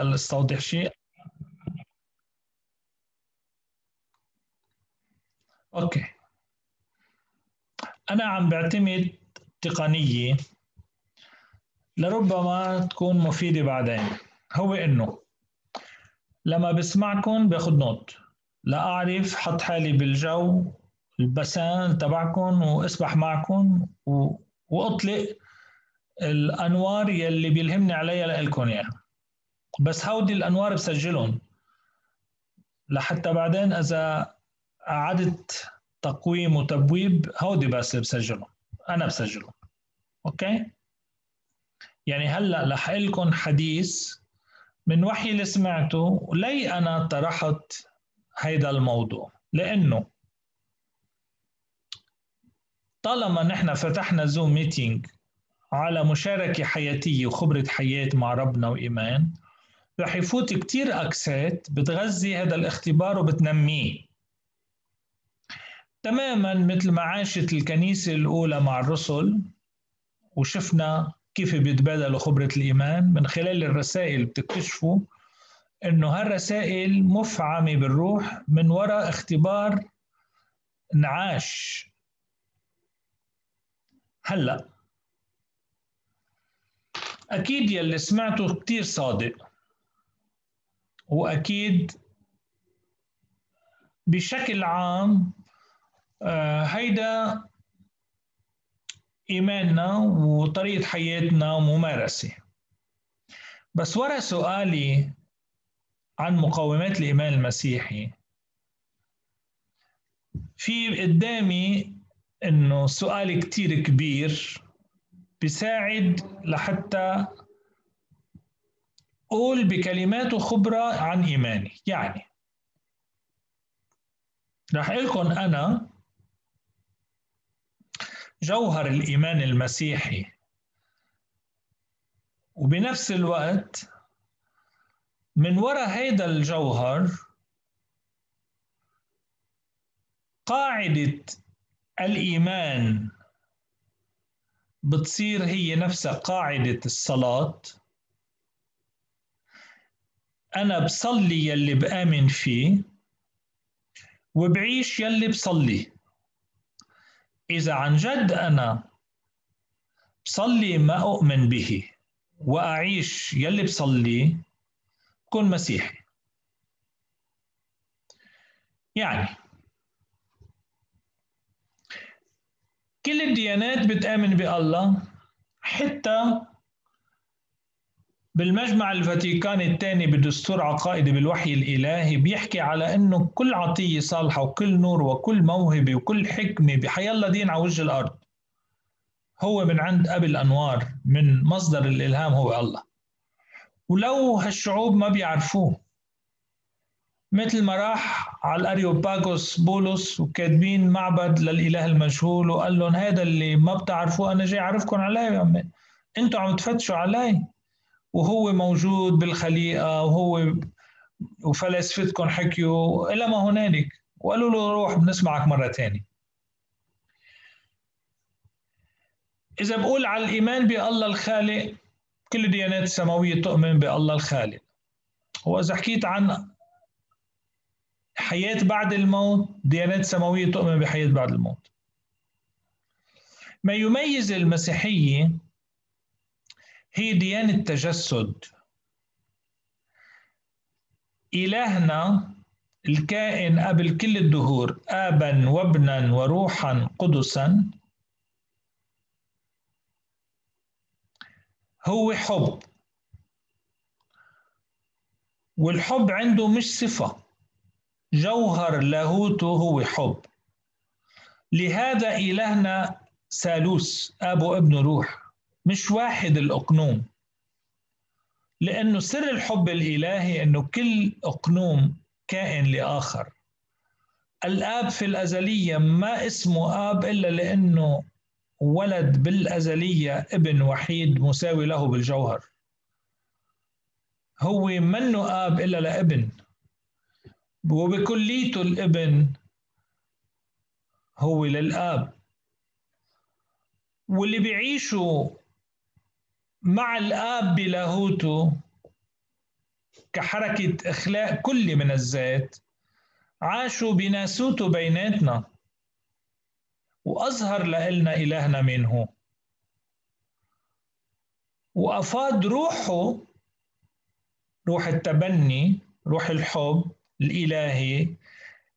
استوضح شيء okay. أنا عم بعتمد تقنية لربما تكون مفيدة بعدين. هو إنه لما بسمعكم باخذ note. لأعرف حط حالي بالجو ال piscine تبعكم وأسبح معكم وأطلق الأنوار يلي بيلهمني عليها لكم إياها. بس هودي الأنوار بسجلهم. لحتى بعدين إذا أعدت تقويم وتبويب هودي بس بسجلهم. أنا بسجلهم. أوكي؟ يعني هلأ رح لكم حديث من وحي اللي سمعته لي أنا طرحت هيدا الموضوع. لأنه طالما نحن فتحنا زوم ميتينج على مشاركة حياتية وخبرة حياة مع ربنا وإيمان رح يفوت كتير أكسات بتغذي هذا الاختبار وبتنميه. تماما مثل ما عاشت الكنيسة الأولى مع الرسل وشفنا كيف بيتبادلوا خبرة الإيمان من خلال الرسائل بتكتشفوا إنه هالرسائل مفعمة بالروح من وراء اختبار انعاش. هلأ أكيد يلي سمعته كتير صادق. وأكيد بشكل عام آه، هيدا إيماننا وطريقة حياتنا وممارسة بس ورا سؤالي عن مقومات الإيمان المسيحي. في قدامي إنه سؤال كتير كبير بيساعد لحتى قول بكلمات وخبرة عن إيماني. يعني رح لكم أنا جوهر الإيمان المسيحي. وبنفس الوقت من وراء هيدا الجوهر قاعدة الإيمان بتصير هي نفسها قاعدة الصلاة. أنا بصلي يلي بآمن فيه وبعيش يلي بصلي. إذا عن جد أنا بصلي ما أؤمن به وأعيش يلي بصلي كن مسيحي. يعني كل الديانات بتآمن بألله حتى بالمجمع الفاتيكاني الثاني بدستور عقائدي بالوحي الإلهي بيحكي على أنه كل عطية صالحة وكل نور وكل موهبة وكل حكمة بحي الله دين على وجه الأرض. هو من عند أبي الأنوار من مصدر الإلهام هو الله. ولو هالشعوب ما بيعرفوه مثل ما راح على الأريوباغوس بولس وكاتبين معبد للإله المجهول وقال لهم هذا اللي ما بتعرفوه أنا جاي اعرفكم عليه. يا أنتوا عم تفتشوا علي؟ وهو موجود بالخليقة وهو وفلاسفتكم حكيوا إلى ما هنالك. وقالوا له روح بنسمعك مرة ثانية إذا بقول على الإيمان بالله الخالق كل الديانات السماوية تؤمن بالله الخالق. وإذا حكيت عن حياة بعد الموت ديانات سماوية تؤمن بحياة بعد الموت. ما يميز المسيحية هي ديانة تجسد إلهنا الكائن قبل كل الدهور آبا وابنا وروحا قدسا هو حب. والحب عنده مش صفة. جوهر لاهوته هو حب. لهذا إلهنا ثالوث أب وابن روح. مش واحد الأقنوم. لأنه سر الحب الإلهي أنه كل أقنوم كائن لآخر. الآب في الأزلية ما اسمه آب إلا لأنه ولد بالأزلية ابن وحيد مساوي له بالجوهر. هو منه آب إلا لابن. وبكليته الابن هو للآب. واللي بيعيشوا مع الآب بلاهوته كحركة إخلاء كل من الذات عاشوا بناسوته بيناتنا. وأظهر لنا إلهنا منه. وأفاض روحه روح التبني روح الحب الإلهي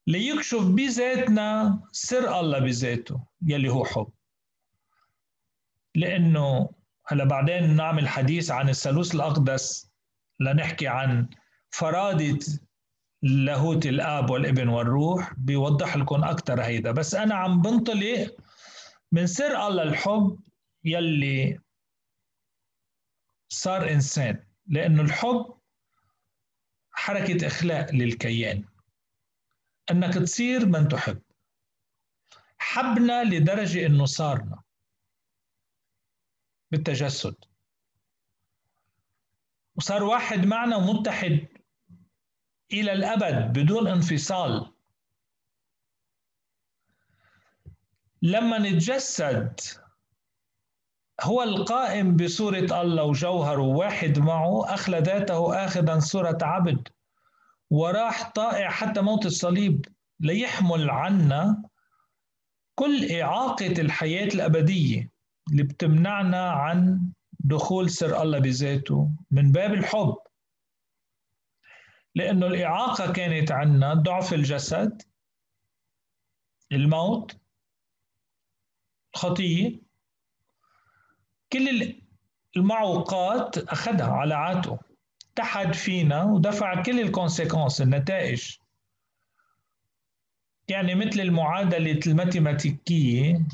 ليكشف بذاتنا سر الله بذاته يلي هو حب. لأنه هلا بعدين نعمل حديث عن الثالوث الأقدس لنحكي عن فرادة لاهوت الآب والابن والروح بيوضح لكم أكثر هيدا. بس أنا عم بنطلق من سر الله الحب يلي صار إنسان لأنه الحب حركة اخلاء للكيان. إنك تصير من تحب. حبنا لدرجة إنه صارنا. بالتجسد. وصار واحد معنا ومتحد إلى الأبد بدون انفصال. لما نتجسد هو القائم بصورة الله وجوهره واحد معه أخلى ذاته آخذا صورة عبد وراح طائع حتى موت الصليب ليحمل عنا كل إعاقة الحياة الأبدية. اللي بتمنعنا عن دخول سر الله بذاته من باب الحب. لأنه الإعاقة كانت عندنا ضعف الجسد الموت الخطية. كل المعوقات أخذها على عاتقه تحد فينا ودفع كل ال conséquences النتائج. يعني مثل المعادلة الماتيماتيكية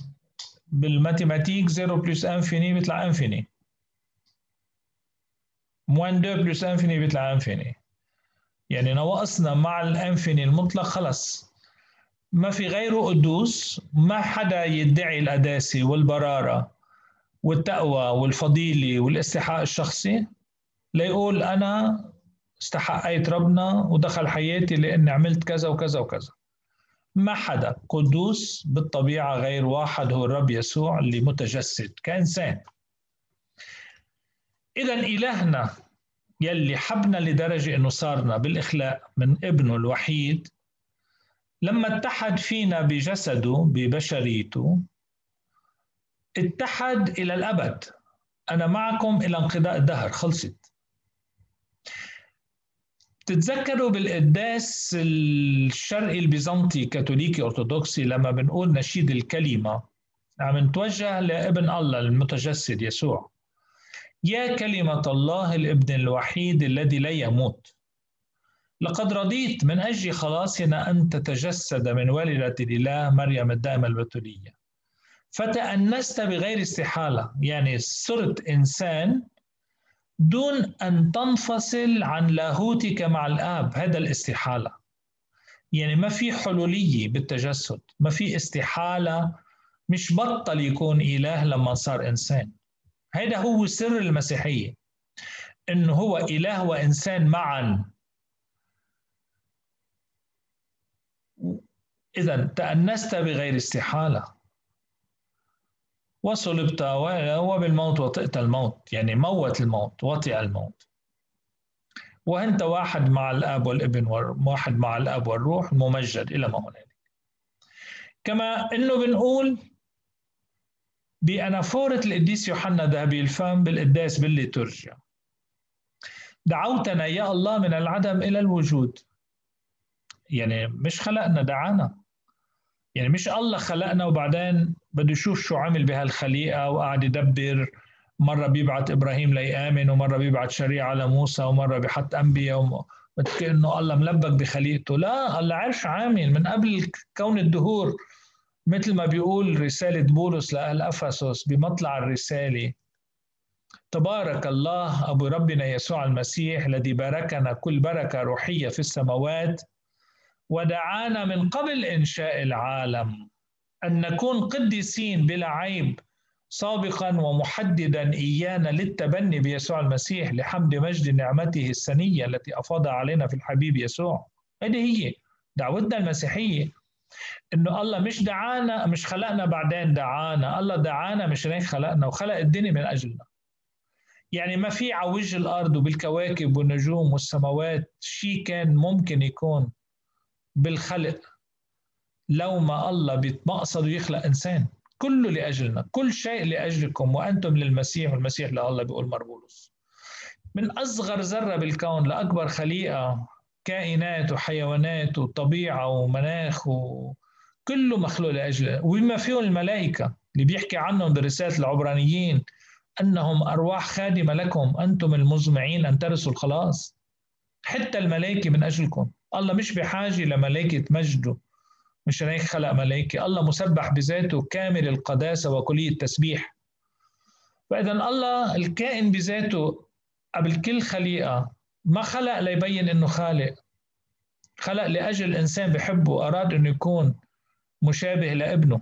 بال mathématiques 0 plus infini بيطلع infini. moins 2 plus infini بيطلع infini. يعني نواقصنا مع الانفيني المطلق خلص ما في غيره قدوس ما حدا يدعي القداسة والبرارة والتقوى والفضيلة والاستحقاق الشخصي ليقول أنا استحقيت ربنا ودخل حياتي لأني عملت كذا وكذا وكذا. ما حدا. قدوس بالطبيعة غير واحد هو الرب يسوع اللي متجسد كإنسان. إذا إلهنا يلي حبنا لدرجة إنه صارنا بالإخلاء من ابنه الوحيد لما اتحد فينا بجسده ببشريته اتحد إلى الأبد. أنا معكم إلى انقضاء الدهر خلصت. تتذكروا بالقداس الشرقي البيزنطي كاثوليكي أرثوذكسي لما بنقول نشيد الكلمة؟ عم نتوجه لابن الله المتجسد يسوع. يا كلمة الله الابن الوحيد الذي لا يموت. لقد رضيت من أجل خلاصنا أن تتجسد من والدة الإله مريم الدائمة البتولية. فتأنست بغير استحالة. يعني صرت إنسان دون أن تنفصل عن لاهوتك مع الآب. هذا الاستحالة. يعني ما في حلولية بالتجسد ما في استحالة مش بطل يكون إله لما صار إنسان. هذا هو سر المسيحية إنه هو إله وإنسان معا. إذا تأنست بغير استحالة. وصلبت وبالموت وطئت الموت. يعني موت الموت وطئ الموت. وأنت واحد مع الآب والابن واحد مع الآب والروح ممجد إلى ما هنالك. كما أنه بنقول بأنافورة القديس يوحنا ذهبي الفم بالقداس بالليتورجيا دعوتنا يا الله من العدم إلى الوجود. يعني مش خلقنا دعانا. يعني مش الله خلقنا وبعدين بده يشوف شو عمل بهالخليقة وقاعد يدبر. مرة بيبعت إبراهيم ليآمن ومرة بيبعت شريعة لموسى ومرة بيحط أنبياء كأنه الله ملبك بخليقته. لا الله عرش عامل من قبل كون الدهور. مثل ما بيقول رسالة بولس لأهل أفسس بمطلع الرسالة. تبارك الله أبو ربنا يسوع المسيح الذي باركنا كل بركة روحية في السماوات ودعانا من قبل إنشاء العالم. أن نكون قديسين بلا عيب سابقا ومحددا إيانا للتبني بيسوع المسيح لحمد مجد نعمته السنية التي أفاضها علينا في الحبيب يسوع. هذه هي دعوتنا المسيحية. إنه الله مش دعانا مش خلقنا بعدين دعانا. الله دعانا مش هيك خلقنا وخلق الدنيا من أجلنا. يعني ما في على وجه الأرض وبالكواكب والنجوم والسماوات شيء كان ممكن يكون بالخلق. لو ما الله بمقصده يخلق إنسان كله لأجلنا كل شيء لأجلكم وأنتم للمسيح والمسيح لله بيقول مربولوس. من أصغر ذرة بالكون لأكبر خليقة كائنات وحيوانات وطبيعة ومناخ وكله مخلوق لاجله وبما فيهم الملائكة اللي بيحكي عنهم برساله العبرانيين أنهم أرواح خادمة لكم أنتم المزمعين أن ترثوا الخلاص. حتى الملائكة من أجلكم. الله مش بحاجة لملائكة مجده. مش هيك خلق ملائكه الله مسبح بذاته كامل القداسة وكلية التسبيح. فاذا الله الكائن بذاته قبل كل خليقة ما خلق ليبين إنه خالق. خلق لأجل الانسان بحبه أراد إنه يكون مشابه لابنه.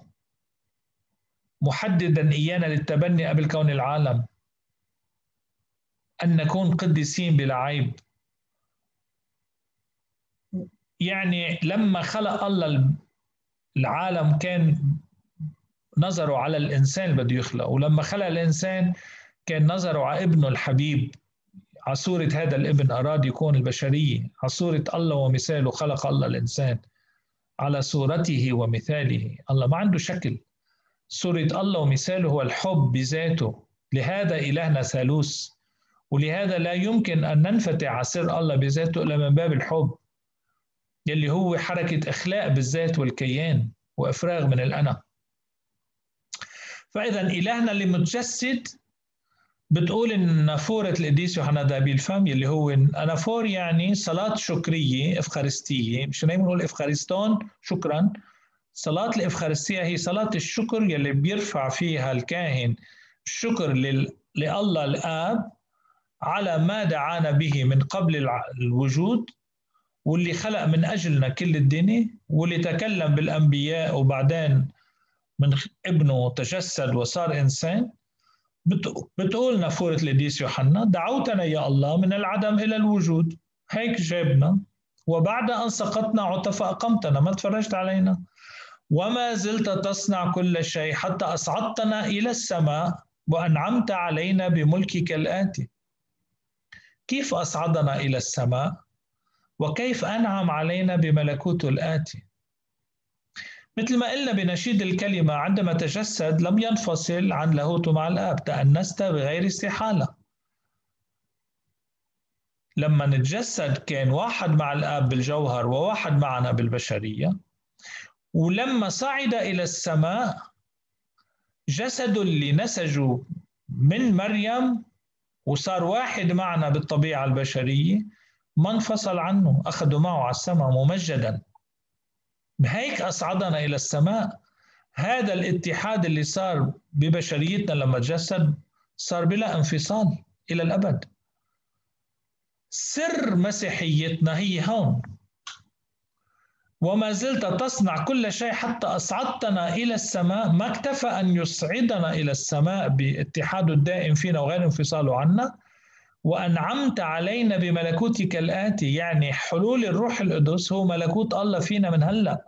محددا إيانا للتبني قبل كون العالم. أن نكون قديسين بلا عيب. يعني لما خلق الله العالم كان نظره على الإنسان اللي بده يخلق ولما خلق الإنسان كان نظره على ابنه الحبيب. على صورة هذا الابن أراد يكون البشرية. على صورة الله ومثاله خلق الله الإنسان. على صورته ومثاله. الله ما عنده شكل. صورة الله ومثاله هو الحب بذاته. لهذا إلهنا ثالوث. ولهذا لا يمكن أن ننفتح على سر الله بذاته إلا من باب الحب. يلي هو حركة إخلاء بالذات والكيان وإفراغ من الأنا. فإذا إلهنا اللي متجسد بتقول إن نافورة القديس يوحنا دابي الفم اللي هو أنافور يعني صلاة شكرية إفخارستية. مش نقول افخارستون شكرا. صلاة الإفخارستية هي صلاة الشكر يلي بيرفع فيها الكاهن. الشكر لل... لله الآب على ما دعانا به من قبل الوجود. واللي خلق من أجلنا كل الدنيا واللي تكلم بالأنبياء وبعدين من ابنه تجسد وصار إنسان بتقول نافورة القديس يوحنا دعوتنا يا الله من العدم إلى الوجود. هيك جابنا. وبعد أن سقطنا عطف أقمتنا ما تفرجت علينا. وما زلت تصنع كل شيء حتى أصعدتنا إلى السماء وأنعمت علينا بملكك الآتي. كيف أصعدنا إلى السماء؟ وكيف أنعم علينا بملكوته الآتي؟ مثل ما قلنا بنشيد الكلمة عندما تجسد لم ينفصل عن لاهوته مع الآب تأنست بغير استحالة. لما نتجسد كان واحد مع الآب بالجوهر وواحد معنا بالبشرية. ولما صعد إلى السماء جسد اللي نسجوا من مريم وصار واحد معنا بالطبيعة البشرية ما انفصل عنه؟ أخذوا معه على السماء ممجدا. هيك أصعدنا إلى السماء. هذا الاتحاد اللي صار ببشريتنا لما تجسد صار بلا انفصال إلى الأبد. سر مسيحيتنا هي هون. وما زلت تصنع كل شيء حتى أصعدتنا إلى السماء. ما اكتفى أن يصعدنا إلى السماء باتحاده الدائم فينا وغير انفصاله عنا. وأنعمت علينا بملكوتك الآتي يعني حلول الروح القدس هو ملكوت الله فينا من هلأ.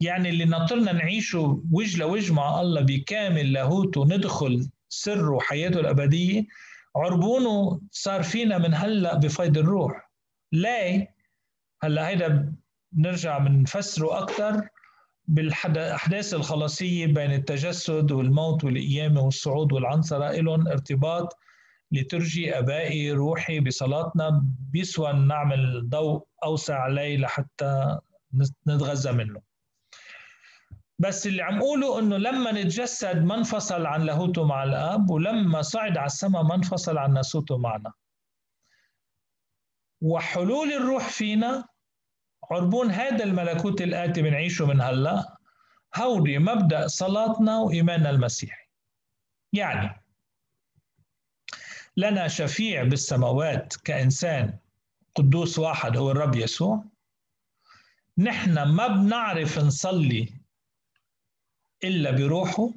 يعني اللي ناطرنا نعيشه وجه لوجه مع الله بكامل لاهوته ندخل سره وحياته الأبدية عربونه صار فينا من هلأ بفيض الروح. ليه؟ هلأ هيدا بنرجع بنفسره أكثر بالأحداث الخلاصية بين التجسد والموت والقيامة والصعود والعنصرة لهم ارتباط لترجي أبائي روحي بصلاتنا بيسوى نعمل ضوء أوسع عليه لحتى نتغذى منه. بس اللي عم قوله إنه لما نتجسد ما انفصل عن لاهوته مع الآب ولما صعد على السماء ما انفصل عن ناسوته معنا. وحلول الروح فينا عربون هذا الملكوت الآتي بنعيشه من هلأ. هودي مبدأ صلاتنا وإيماننا المسيحي. يعني لنا شفيع بالسماوات كإنسان قدوس واحد هو الرب يسوع. نحن ما بنعرف نصلي إلا بروحه.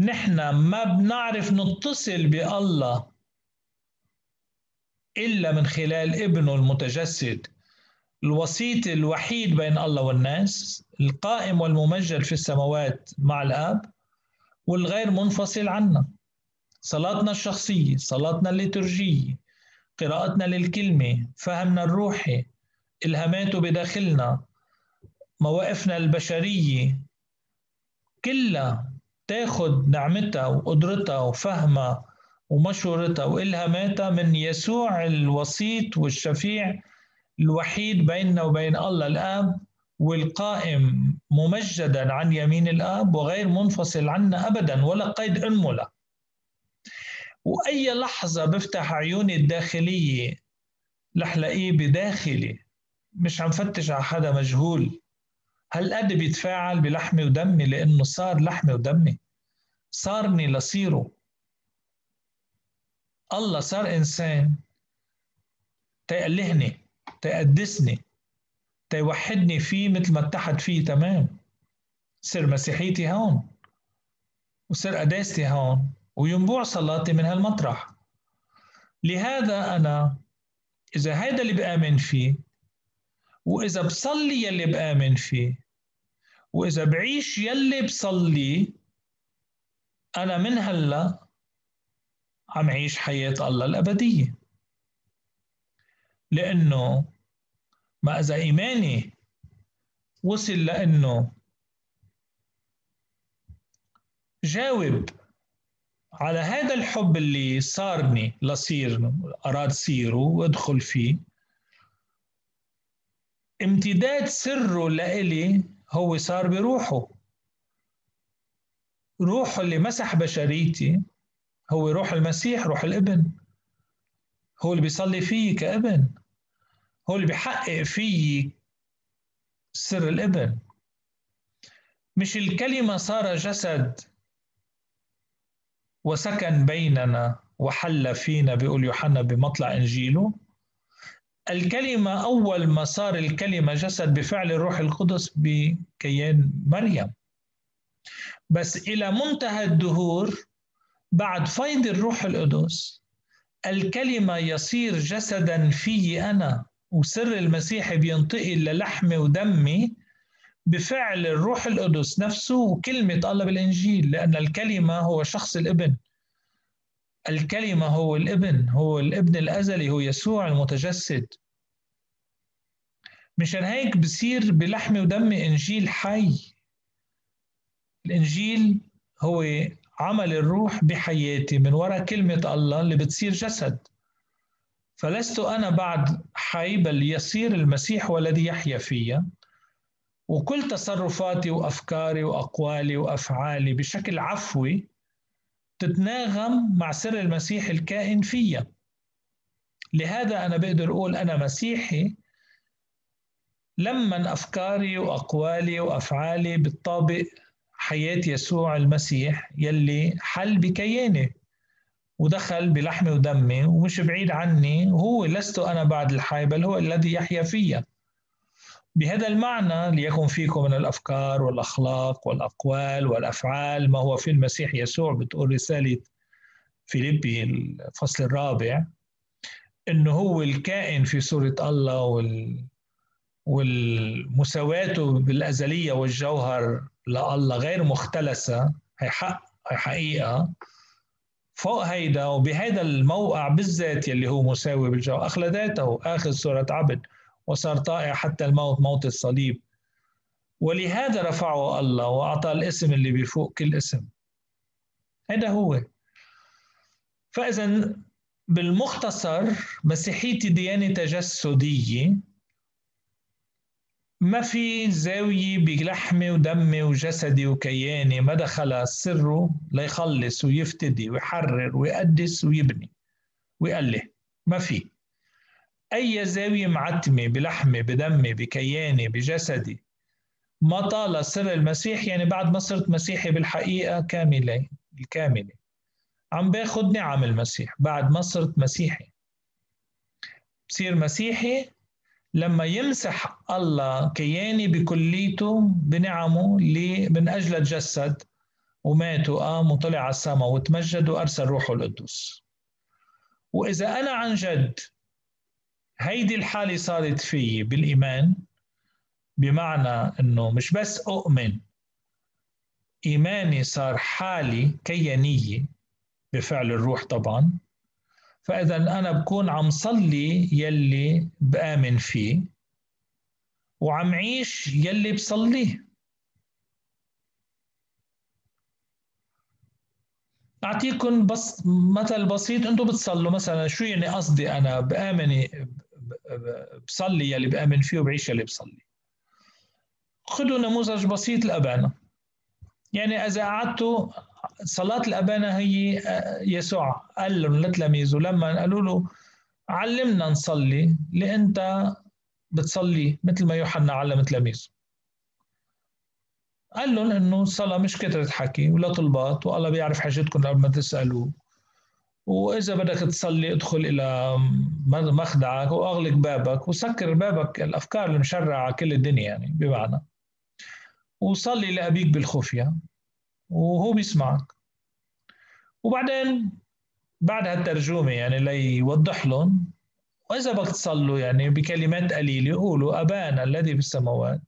نحن ما بنعرف نتصل بالله إلا من خلال ابنه المتجسد الوسيط الوحيد بين الله والناس القائم والممجد في السماوات مع الآب والغير منفصل عنا. صلاتنا الشخصية صلاتنا الليتورجية قراءتنا للكلمة فهمنا الروحي إلهاماته بداخلنا مواقفنا البشرية كلها تاخد نعمتها وقدرتها وفهمها ومشورتها وإلهاماتها من يسوع الوسيط والشفيع الوحيد بيننا وبين الله الآب والقائم ممجدا عن يمين الآب وغير منفصل عنا أبدا ولا قيد أنملة وأي لحظة بفتح عيوني الداخلية رح لاقيه بداخلي. مش عم فتش على حدا مجهول. هالقد بيتفاعل بلحمي ودمي؟ لأنه صار لحمي ودمي. صارني لصيره. الله صار إنسان تيألهني تيقدسني تيوحدني فيه مثل ما اتحد فيه. تمام. سر مسيحيتي هون وسر قداستي هون. وينبوع صلاتي من هالمطرح. لهذا أنا إذا هيدا اللي بآمن فيه وإذا بصلي يلي بآمن فيه وإذا بعيش يلي بصلي أنا من هلأ عم عيش حياة الله الأبدية. لأنه ما إذا إيماني وصل لأنه جاوب على هذا الحب اللي صارني لصير أراد صيره وأدخل فيه امتداد سره لإلي هو صار بروحه. روحه اللي مسح بشريتي هو روح المسيح روح الإبن. هو اللي بيصلي فيي كإبن. هو اللي بيحقق فيي سر الإبن. مش الكلمة صار جسد وسكن بيننا وحل فينا بيقول يوحنا بمطلع إنجيله. الكلمة أول ما صار الكلمة جسد بفعل الروح القدس بكيان مريم. بس إلى منتهى الدهور بعد فيض الروح القدس الكلمة يصير جسدا في أنا وسر المسيح بينتقل للحمي ودمي بفعل الروح القدس نفسه وكلمة الله بالإنجيل لأن الكلمة هو شخص الإبن. الكلمة هو الإبن هو الإبن الأزلي هو يسوع المتجسد. مشان هيك بصير بلحمي ودمي إنجيل حي. الإنجيل هو عمل الروح بحياتي من وراء كلمة الله اللي بتصير جسد. فلست أنا بعد حي بل يصير المسيح والذي يحيا فيا. وكل تصرفاتي وأفكاري وأقوالي وأفعالي بشكل عفوي تتناغم مع سر المسيح الكائن فيا. لهذا أنا بقدر أقول أنا مسيحي لما أفكاري وأقوالي وأفعالي بتطابق حياة يسوع المسيح يلي حل بكياني ودخل بلحمي ودمي ومش بعيد عني. وهو لست أنا بعد الحي بل هو الذي يحيا فيا. بهذا المعنى ليكن فيكم من الأفكار والأخلاق والأقوال والأفعال ما هو في المسيح يسوع بتقول رسالة فيليبي الفصل الرابع إنه هو الكائن في صورة الله وال والمساواته بالأزلية والجوهر لله غير مختلسة. هي حق هي حقيقة. فوق هيدا وبهيدا الموقع بالذات يلي هو مساوي بالجوهر أخلى ذاته آخذ صورة عبد. وصار طائع حتى الموت موت الصليب. ولهذا رفعه الله وأعطاه الاسم اللي بيفوق كل اسم. هذا هو. فإذا بالمختصر مسيحيتي ديانة تجسدية ما في زاوية بلحمي ودمي وجسدي وكياني ما دخل سره ليخلص ويفتدي ويحرر ويقدس ويبني ويأله ما في. أي زاوية معتمة بلحمي بدمي بكياني بجسدي ما طال سر المسيح يعني بعد ما صرت مسيحي بالحقيقة كاملة الكاملة. عم باخذ نعم المسيح بعد ما صرت مسيحي. بصير مسيحي لما يمسح الله كياني بكليته بنعمه اللي من أجل تجسد ومات وقام وطلع على السماء وتمجد وأرسل روحه القدس. وإذا أنا عن جد هيدي الحالة صارت فيي بالإيمان بمعنى أنه مش بس أؤمن إيماني صار حالي كيانية بفعل الروح طبعا. فإذا أنا بكون عم صلي يلي بآمن فيه وعم عيش يلي بصليه. أعطيكم بس مثل بسيط أنتم بتصلوا مثلا شو يعني قصدي أنا؟ بآمن بصلي يلي بآمن فيه وبعيش يلي بصلي. خذوا نموذج بسيط الأبانة يعني إذا قعدتوا صلاة الأبانة هي يسوع. قال لهم لتلاميذه لما قالوا له علمنا نصلي لأنت بتصلي مثل ما يوحنا علم تلاميذه قال لهم إنه الصلاة مش كثرة حكي ولا طلبات والله بيعرف حاجتكم قبل ما تسألوه. وإذا بدك تصلي ادخل إلى مخدعك وأغلق بابك وسكر بابك الأفكار المشرعة على كل الدنيا يعني بمعنى. وصلي لأبيك بالخفية وهو بيسمعك. وبعدين بعد هالترجمة يعني ليوضح لهم وإذا بدك تصلوا يعني بكلمات قليلة قولوا أبانا الذي في السماوات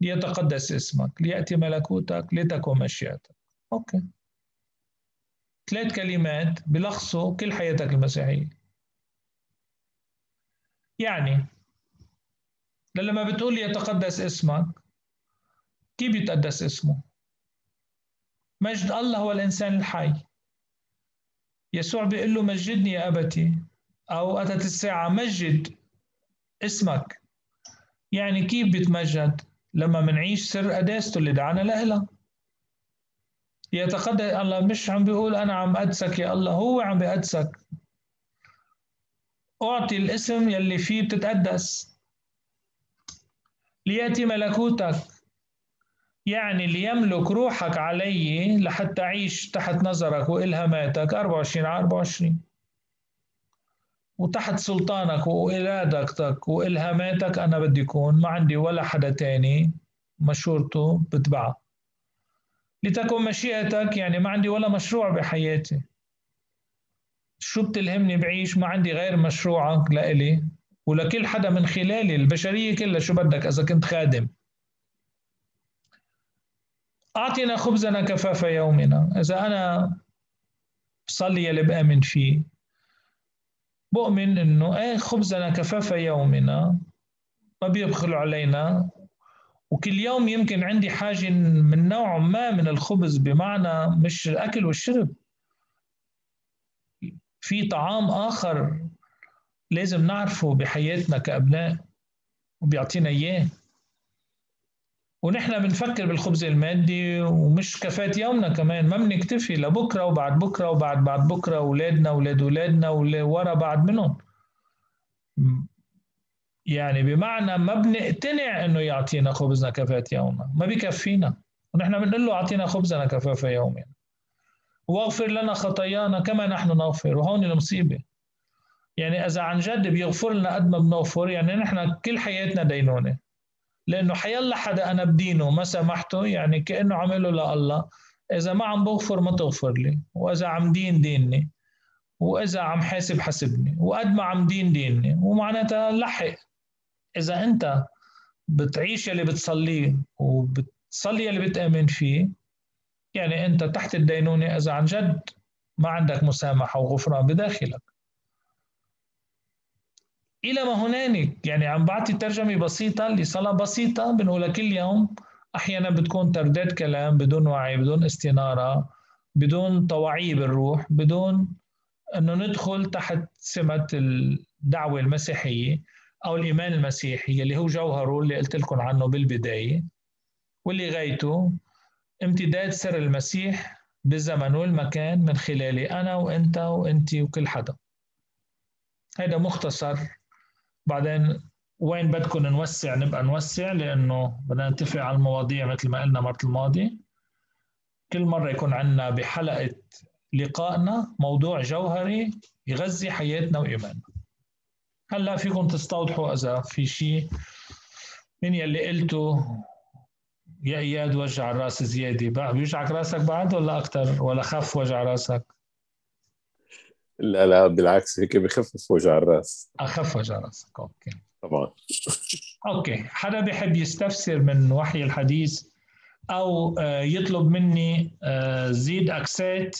ليتقدس اسمك ليأتي ملكوتك لتكن مشيئتك. أوكي. ثلاث كلمات بلخصوا كل حياتك المسيحية. يعني لما بتقول يتقدس اسمك كيف يتقدس اسمه؟ مجد الله هو الإنسان الحي. يسوع بيقول له مجدني يا أبتي أو أتت الساعة مجد اسمك. يعني كيف بيتمجد لما منعيش سر قداسته اللي دعانا لها يتقدس الله مش عم بيقول أنا عم أدسك يا الله هو عم بيقدسك أعطي الاسم يلي فيه بتتقدس. ليأتي ملكوتك. يعني ليملك روحك علي لحتى أعيش تحت نظرك وإلهاماتك 24 على 24 وتحت سلطانك وإرادتك وإلهاماتك أنا بدي أكون. ما عندي ولا حدا تاني مشورته بتبعه لتكن مشيئتك يعني ما عندي ولا مشروع بحياتي. شو بتلهمني بعيش؟ ما عندي غير مشروعك لإلي. ولكل حدا من خلالي البشرية كلها شو بدك إذا كنت خادم. أعطنا خبزنا كفاف يومنا. إذا أنا بصلي يلي بآمن فيه بؤمن إنه إيه خبزنا كفاف يومنا ما بيبخلوا علينا. وكل يوم يمكن عندي حاجة من نوع ما من الخبز بمعنى مش الأكل والشرب. في طعام آخر لازم نعرفه بحياتنا كأبناء وبيعطينا إياه. ونحن بنفكر بالخبز المادي ومش كفاية يومنا كمان. ما بنكتفي لبكره وبعد بكرة وبعد بعد بكرة أولادنا أولاد أولادنا ورا بعد منهم. يعني بمعنى ما بنقتنع إنه يعطينا خبزنا كفاية يومنا. ما بكفينا. ونحن بنقول له أعطينا خبزنا كفاف يومنا. واغفر لنا خطايانا كما نحن نغفر. وهون المصيبة. يعني إذا عن جد بيغفر لنا قد ما بنغفر يعني نحن كل حياتنا دينونة. لأنه حيلا حدا أنا بدينه ما سامحته يعني كأنه عمله لله. إذا ما عم بغفر ما تغفر لي. وإذا عم دين ديني. وإذا عم حاسب حاسبني. وقد ما عم دين ديني. ومعناتها لحق. إذا أنت بتعيش اللي بتصليه وبتصلي اللي بتآمن فيه يعني أنت تحت الدينونة إذا عن جد ما عندك مسامحة وغفران بداخلك. إلى ما هنالك يعني عم بعطي ترجمة بسيطة لصلاة بسيطة بنقولها كل يوم. أحيانا بتكون ترداد كلام بدون وعي بدون استنارة بدون طواعية بالروح بدون أنه ندخل تحت سمة الدعوة المسيحية. أو الإيمان المسيحي اللي هو جوهره اللي قلت لكم عنه بالبداية واللي غايته امتداد سر المسيح بالزمن والمكان من خلالي أنا وأنت وأنت وكل حدا. هذا مختصر. بعدين وين بدكم نوسع؟ نبقى نوسع لأنه بدنا نتفق على المواضيع مثل ما قلنا المره الماضية. كل مرة يكون عندنا بحلقة لقائنا موضوع جوهري يغذي حياتنا وإيماننا. هلا فيكم تستوضحوا إذا في شيء من يلي قلته يا إياد وجع الرأس زيادة. بيوجعك رأسك بعد ولا أكثر ولا خف وجع رأسك؟ لا لا بالعكس هيك بخفف وجع الرأس. أخف وجع رأسك okay. طبعا. okay. حدا بيحب يستفسر من وحي الحديث أو آه، يطلب مني آه، زيد accent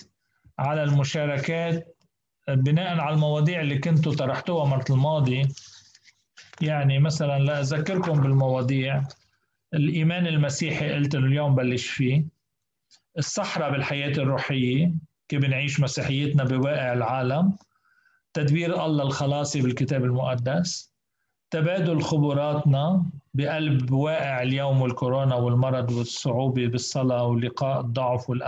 على المشاركات. بناء على المواضيع اللي كنتوا طرحتوها مرة الماضي يعني مثلا لا أذكركم بالمواضيع. الإيمان المسيحي قلت اليوم بلش فيه. الصحراء بالحياة الروحية كيف نعيش مسيحيتنا بواقع العالم. تدبير الله الخلاصي بالكتاب المقدس. تبادل خبراتنا بقلب واقع اليوم والكورونا والمرض والصعوبة بالصلاة ولقاء الضعف والألم.